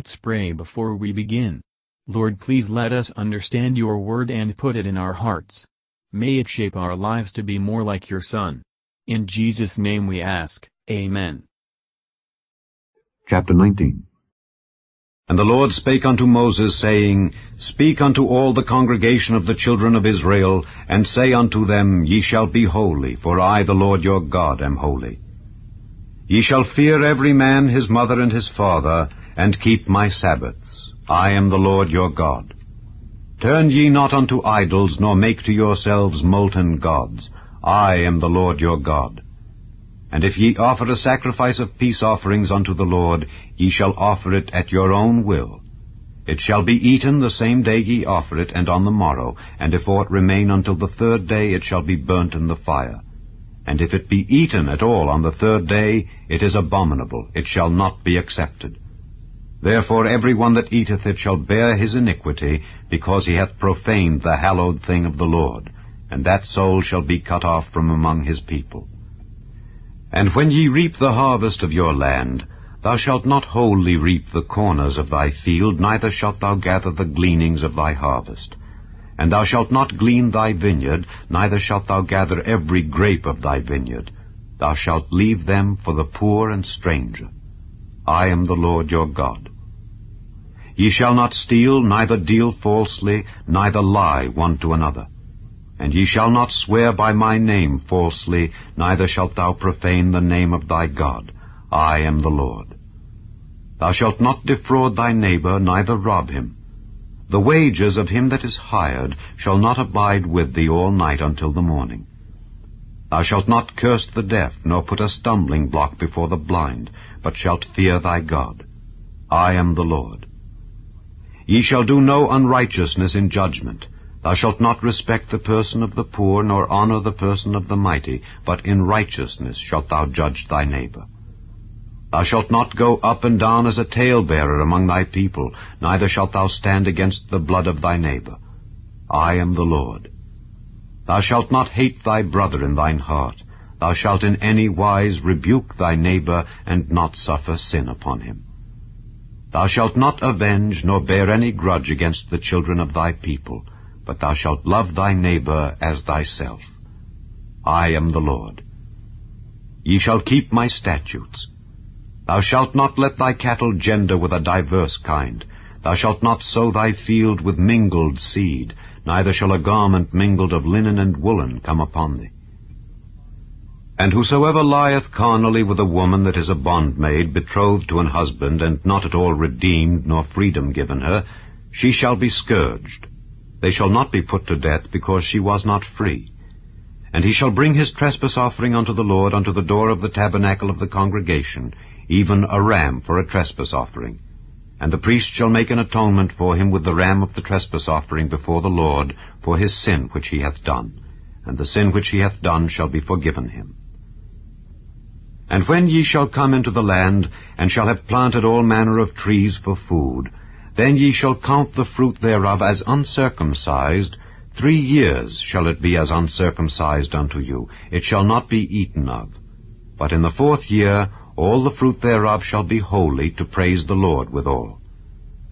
Let's pray before we begin. Lord please let us understand your word and put it in our hearts. May it shape our lives to be more like your Son. In Jesus' name we ask, Amen. Chapter 19 And the Lord spake unto Moses, saying, Speak unto all the congregation of the children of Israel, and say unto them, Ye shall be holy, for I the Lord your God am holy. Ye shall fear every man his mother and his father, and keep my Sabbaths. I am the Lord your God. Turn ye not unto idols, nor make to yourselves molten gods. I am the Lord your God. And if ye offer a sacrifice of peace offerings unto the Lord, ye shall offer it at your own will. It shall be eaten the same day ye offer it, and on the morrow, and if aught remain until the third day, it shall be burnt in the fire. And if it be eaten at all on the third day, it is abominable, it shall not be accepted. Therefore every one that eateth it shall bear his iniquity, because he hath profaned the hallowed thing of the Lord, and that soul shall be cut off from among his people. And when ye reap the harvest of your land, thou shalt not wholly reap the corners of thy field, neither shalt thou gather the gleanings of thy harvest. And thou shalt not glean thy vineyard, neither shalt thou gather every grape of thy vineyard. Thou shalt leave them for the poor and stranger. I am the Lord your God. Ye shall not steal, neither deal falsely, neither lie one to another. And ye shall not swear by my name falsely, neither shalt thou profane the name of thy God. I am the Lord. Thou shalt not defraud thy neighbor, neither rob him. The wages of him that is hired shall not abide with thee all night until the morning. Thou shalt not curse the deaf, nor put a stumbling block before the blind, but shalt fear thy God. I am the Lord. Ye shall do no unrighteousness in judgment. Thou shalt not respect the person of the poor, nor honor the person of the mighty, but in righteousness shalt thou judge thy neighbor. Thou shalt not go up and down as a talebearer among thy people, neither shalt thou stand against the blood of thy neighbor. I am the Lord. Thou shalt not hate thy brother in thine heart. Thou shalt in any wise rebuke thy neighbor, and not suffer sin upon him. Thou shalt not avenge, nor bear any grudge against the children of thy people, but thou shalt love thy neighbor as thyself. I am the Lord. Ye shall keep my statutes. Thou shalt not let thy cattle gender with a diverse kind. Thou shalt not sow thy field with mingled seed, neither shall a garment mingled of linen and woolen come upon thee. And whosoever lieth carnally with a woman that is a bondmaid, betrothed to an husband, and not at all redeemed, nor freedom given her, she shall be scourged. They shall not be put to death, because she was not free. And he shall bring his trespass offering unto the Lord unto the door of the tabernacle of the congregation, even a ram for a trespass offering. And the priest shall make an atonement for him with the ram of the trespass offering before the Lord for his sin which he hath done. And the sin which he hath done shall be forgiven him. And when ye shall come into the land, and shall have planted all manner of trees for food, then ye shall count the fruit thereof as uncircumcised, three years shall it be as uncircumcised unto you, it shall not be eaten of. But in the fourth year all the fruit thereof shall be holy to praise the Lord withal.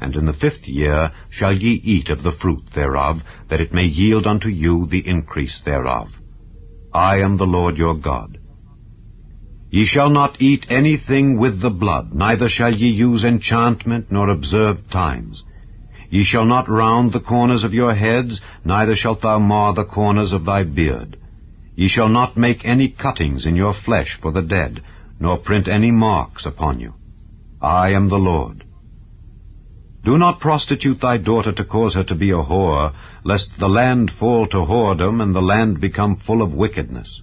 And in the fifth year shall ye eat of the fruit thereof, that it may yield unto you the increase thereof. I am the Lord your God. Ye shall not eat anything with the blood, neither shall ye use enchantment, nor observe times. Ye shall not round the corners of your heads, neither shalt thou mar the corners of thy beard. Ye shall not make any cuttings in your flesh for the dead, nor print any marks upon you. I am the Lord. Do not prostitute thy daughter to cause her to be a whore, lest the land fall to whoredom, and the land become full of wickedness.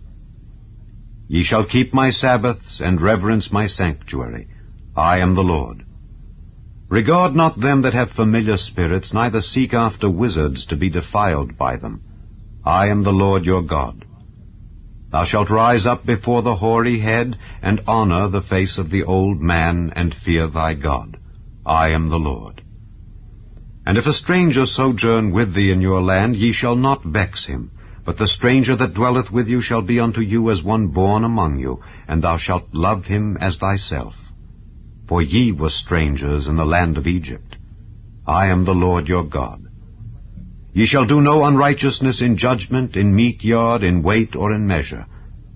Ye shall keep my Sabbaths, and reverence my sanctuary. I am the Lord. Regard not them that have familiar spirits, neither seek after wizards to be defiled by them. I am the Lord your God. Thou shalt rise up before the hoary head, and honor the face of the old man, and fear thy God. I am the Lord. And if a stranger sojourn with thee in your land, ye shall not vex him. But the stranger that dwelleth with you shall be unto you as one born among you, and thou shalt love him as thyself. for ye were strangers in the land of Egypt. I am the Lord your God. Ye shall do no unrighteousness in judgment, in meteyard, in weight, or in measure.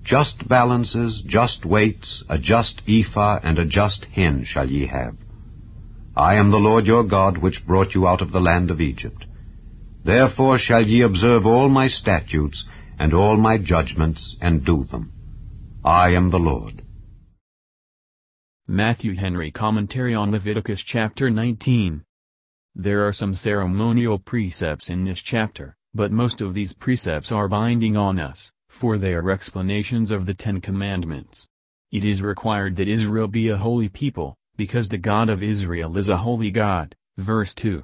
Just balances, just weights, a just ephah, and a just hin shall ye have. I am the Lord your God, which brought you out of the land of Egypt. Therefore shall ye observe all my statutes, and all my judgments, and do them. I am the Lord. Matthew Henry Commentary on Leviticus chapter 19 There are some ceremonial precepts in this chapter, but most of these precepts are binding on us, for they are explanations of the Ten Commandments. It is required that Israel be a holy people, because the God of Israel is a holy God. Verse 2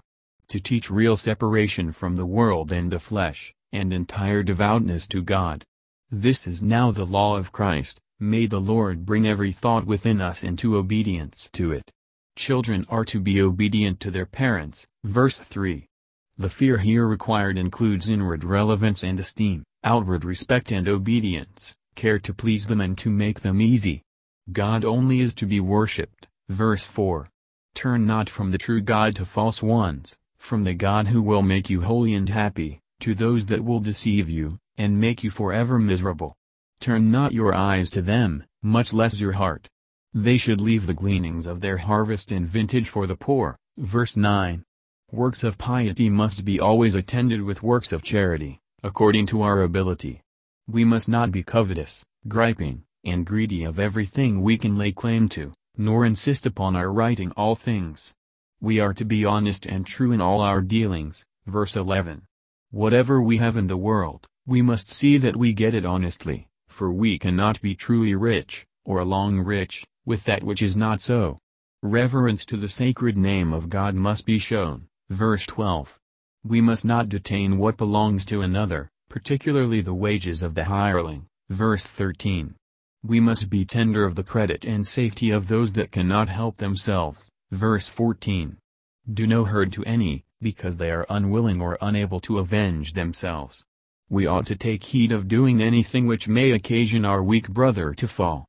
to teach real separation from the world and the flesh, and entire devoutness to God. This is now the law of Christ, may the Lord bring every thought within us into obedience to it. Children are to be obedient to their parents, verse 3. The fear here required includes inward relevance and esteem, outward respect and obedience, care to please them and to make them easy. God only is to be worshipped, verse 4. Turn not from the true God to false ones, from the God who will make you holy and happy, to those that will deceive you, and make you forever miserable. Turn not your eyes to them, much less your heart. They should leave the gleanings of their harvest and vintage for the poor. Verse 9. Works of piety must be always attended with works of charity, according to our ability. We must not be covetous, griping, and greedy of everything we can lay claim to, nor insist upon our righting all things. We are to be honest and true in all our dealings, verse 11. Whatever we have in the world, we must see that we get it honestly, for we cannot be truly rich, or long rich, with that which is not so. Reverence to the sacred name of God must be shown, verse 12. We must not detain what belongs to another, particularly the wages of the hireling, verse 13. We must be tender of the credit and safety of those that cannot help themselves, Verse 14. Do no hurt to any, because they are unwilling or unable to avenge themselves. We ought to take heed of doing anything which may occasion our weak brother to fall.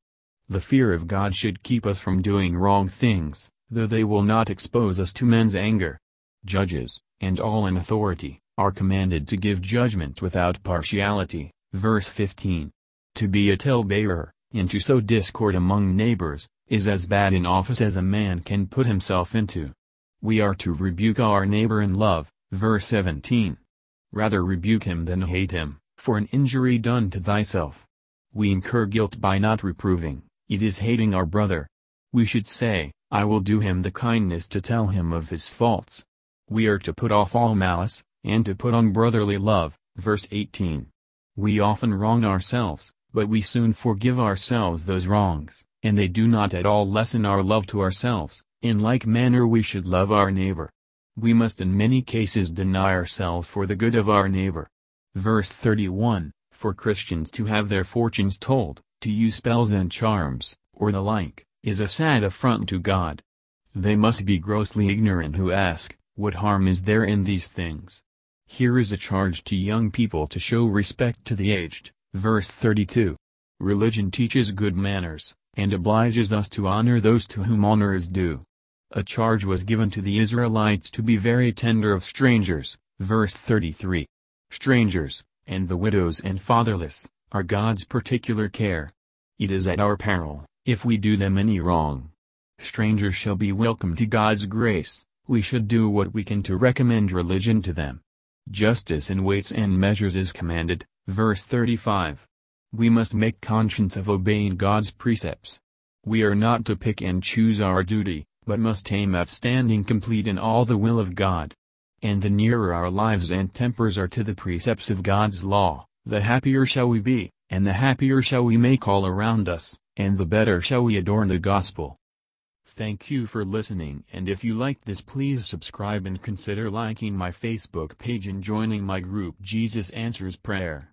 The fear of God should keep us from doing wrong things, though they will not expose us to men's anger. Judges, and all in authority, are commanded to give judgment without partiality. Verse 15. To be a talebearer, and to sow discord among neighbors, is as bad in office as a man can put himself into. We are to rebuke our neighbor in love, verse 17. Rather rebuke him than hate him, for an injury done to thyself. We incur guilt by not reproving, it is hating our brother. We should say, I will do him the kindness to tell him of his faults. We are to put off all malice, and to put on brotherly love, verse 18. We often wrong ourselves, but we soon forgive ourselves those wrongs and they do not at all lessen our love to ourselves, in like manner we should love our neighbor. We must in many cases deny ourselves for the good of our neighbor. Verse 31, For Christians to have their fortunes told, to use spells and charms, or the like, is a sad affront to God. They must be grossly ignorant who ask, What harm is there in these things? Here is a charge to young people to show respect to the aged. Verse 32. Religion teaches good manners, and obliges us to honor those to whom honor is due. A charge was given to the Israelites to be very tender of strangers, verse 33. Strangers, and the widows and fatherless, are God's particular care. It is at our peril, if we do them any wrong. Strangers shall be welcome to God's grace, we should do what we can to recommend religion to them. Justice in weights and measures is commanded, verse 35. We must make conscience of obeying God's precepts. We are not to pick and choose our duty, but must aim at standing complete in all the will of God. And the nearer our lives and tempers are to the precepts of God's law, the happier shall we be, and the happier shall we make all around us, and the better shall we adorn the gospel. Thank you for listening and if you liked this please subscribe and consider liking my Facebook page and joining my group Jesus Answers Prayer.